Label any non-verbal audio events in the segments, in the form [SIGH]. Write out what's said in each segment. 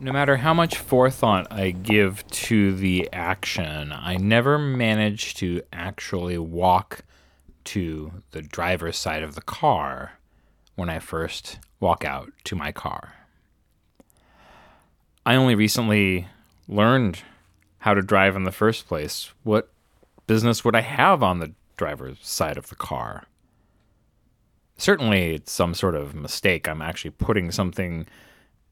no matter how much forethought I give to the action, I never manage to actually walk to the driver's side of the car when I first walk out to my car. I only recently learned how to drive in the first place. What business would I have on the driver's side of the car? Certainly, it's some sort of mistake. I'm actually putting something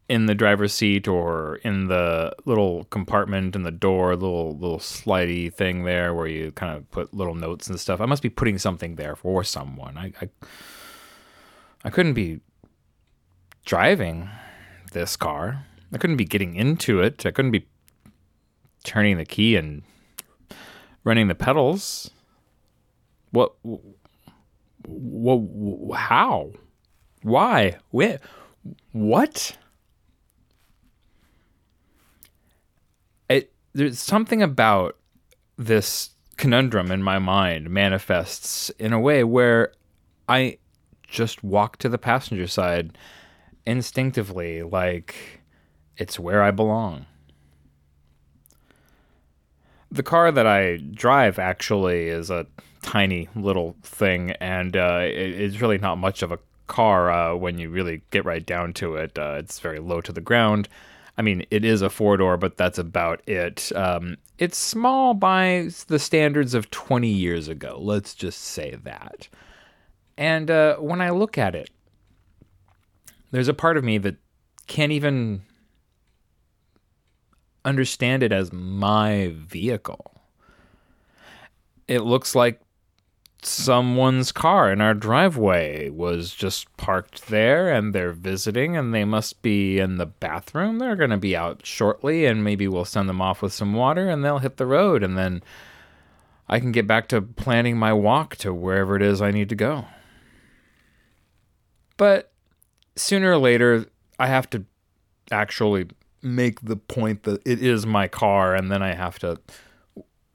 in the driver's seat or in the little compartment in the door, little little slidey thing there where you kind of put little notes and stuff. I must be putting something there for someone. I I, I couldn't be driving this car. I couldn't be getting into it. I couldn't be turning the key and running the pedals. What? What? How? Why? Where? What? It. There's something about this conundrum in my mind manifests in a way where I just walk to the passenger side instinctively, like it's where I belong. The car that I drive actually is a tiny little thing, and uh, it, it's really not much of a car uh, when you really get right down to it. Uh, it's very low to the ground. I mean, it is a four door, but that's about it. Um, it's small by the standards of 20 years ago. Let's just say that. And uh, when I look at it, there's a part of me that can't even understand it as my vehicle. It looks like someone's car in our driveway was just parked there and they're visiting and they must be in the bathroom. They're going to be out shortly and maybe we'll send them off with some water and they'll hit the road and then I can get back to planning my walk to wherever it is I need to go. But sooner or later, I have to actually make the point that it is my car, and then I have to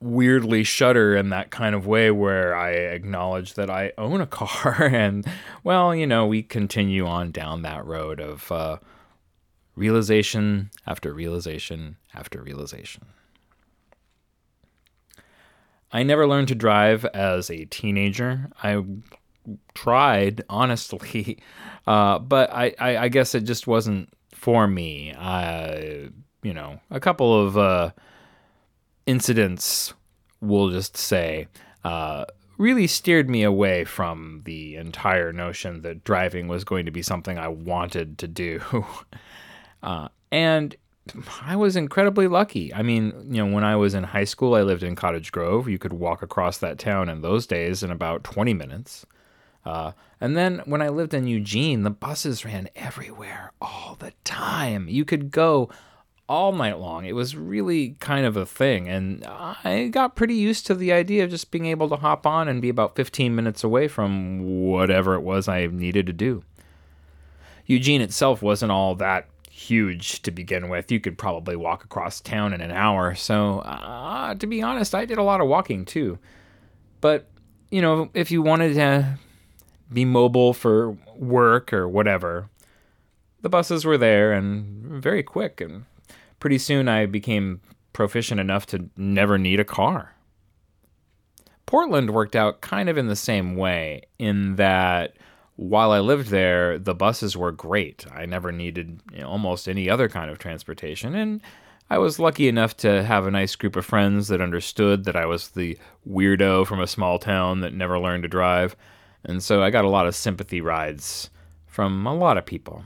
weirdly shudder in that kind of way where I acknowledge that I own a car. [LAUGHS] And, well, you know, we continue on down that road of uh, realization after realization after realization. I never learned to drive as a teenager. I tried, honestly, [LAUGHS] uh, but I, I, I, guess it just wasn't for me. Uh, you know, a couple of uh, incidents, we'll just say, uh, really steered me away from the entire notion that driving was going to be something I wanted to do. [LAUGHS] Uh, and I was incredibly lucky. I mean, you know, when I was in high school, I lived in Cottage Grove. You could walk across that town in those days in about 20 minutes. Uh, and then when I lived in Eugene, the buses ran everywhere all the time. You could go all night long. It was really kind of a thing. And I got pretty used to the idea of just being able to hop on and be about 15 minutes away from whatever it was I needed to do. Eugene itself wasn't all that huge to begin with. You could probably walk across town in an hour. So, uh, to be honest, I did a lot of walking too. But, you know, if you wanted to be mobile for work or whatever. The buses were there and very quick, and pretty soon I became proficient enough to never need a car. Portland worked out kind of in the same way, in that while I lived there, the buses were great. I never needed you know, almost any other kind of transportation, and I was lucky enough to have a nice group of friends that understood that I was the weirdo from a small town that never learned to drive. And so I got a lot of sympathy rides from a lot of people.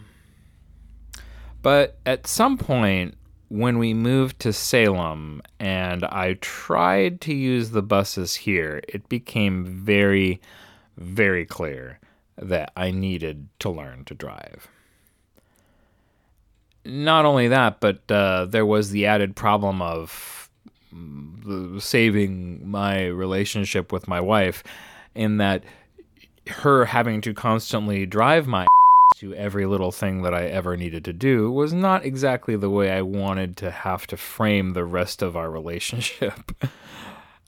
But at some point, when we moved to Salem and I tried to use the buses here, it became very, very clear that I needed to learn to drive. Not only that, but uh, there was the added problem of mm, saving my relationship with my wife, in that her having to constantly drive my to every little thing that I ever needed to do was not exactly the way I wanted to have to frame the rest of our relationship. [LAUGHS]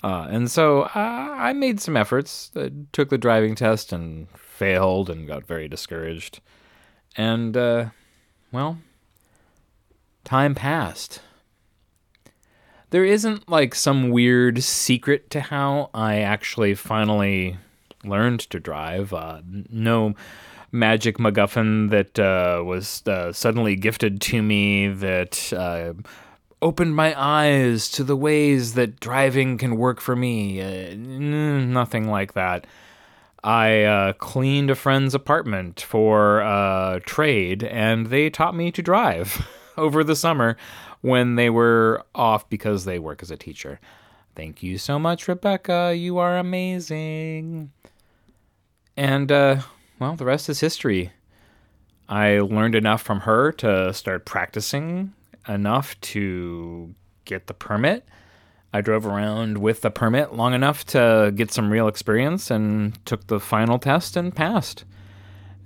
Uh, and so I made some efforts, uh, took the driving test and failed and got very discouraged. And, uh, well, time passed. There isn't like some weird secret to how I actually finally learned to drive. Uh, no magic MacGuffin that uh, was uh, suddenly gifted to me that uh, opened my eyes to the ways that driving can work for me. Uh, nothing like that. I uh, cleaned a friend's apartment for uh, trade, and they taught me to drive [LAUGHS] over the summer when they were off because they work as a teacher. Thank you so much, Rebecca. You are amazing. And, uh, well, the rest is history. I learned enough from her to start practicing enough to get the permit. I drove around with the permit long enough to get some real experience and took the final test and passed.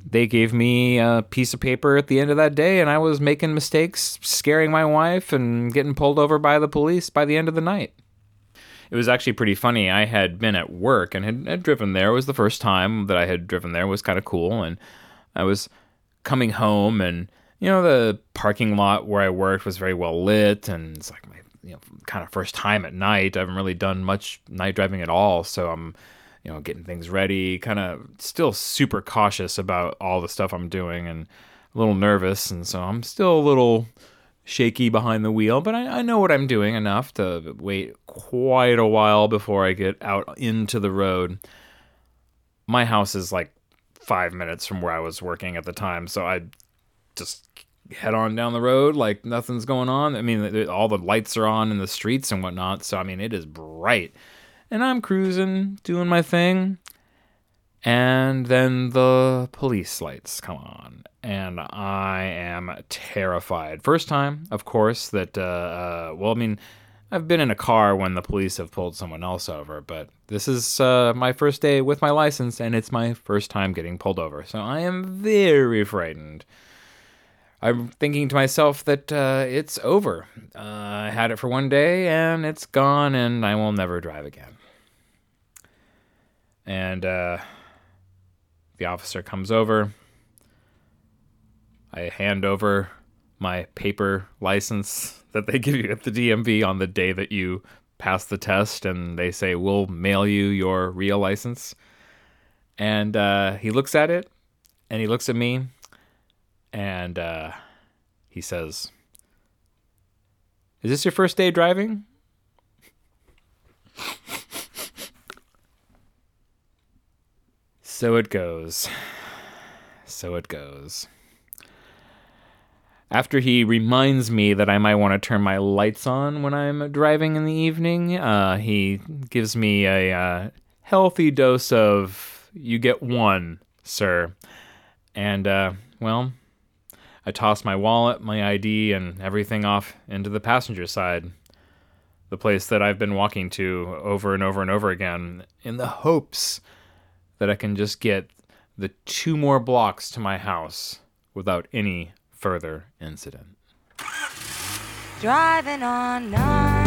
They gave me a piece of paper at the end of that day, and I was making mistakes, scaring my wife, and getting pulled over by the police by the end of the night. It was actually pretty funny. I had been at work and had, had driven there. It was the first time that I had driven there. It was kind of cool. And I was coming home, and, you know, the parking lot where I worked was very well lit, and it's like my you know kind of first time at night. I haven't really done much night driving at all, so I'm you know getting things ready, kind of still super cautious about all the stuff I'm doing and a little nervous, and so I'm still a little shaky behind the wheel, but I, I know what I'm doing enough to wait quite a while before I get out into the road. My house is like five minutes from where I was working at the time, so I just head on down the road like nothing's going on. I mean, all the lights are on in the streets and whatnot. So, I mean, it is bright. And I'm cruising, doing my thing. And then the police lights come on. And I am terrified. First time, of course, that, uh, uh, well, I mean, I've been in a car when the police have pulled someone else over, but this is uh, my first day with my license, and it's my first time getting pulled over. So I am very frightened. I'm thinking to myself that uh, it's over. Uh, I had it for one day and it's gone, and I will never drive again. And uh, the officer comes over. I hand over my paper license that they [LAUGHS] give you at the DMV on the day that you pass the test, and they say, We'll mail you your real license. And uh, he looks at it and he looks at me and uh, he says, Is this your first day driving? [LAUGHS] so it goes. So it goes. After he reminds me that I might want to turn my lights on when I'm driving in the evening, uh, he gives me a uh, healthy dose of, you get one, sir. And, uh, well, I toss my wallet, my ID, and everything off into the passenger side. The place that I've been walking to over and over and over again in the hopes that I can just get the two more blocks to my house without any further incident. Driving on nine.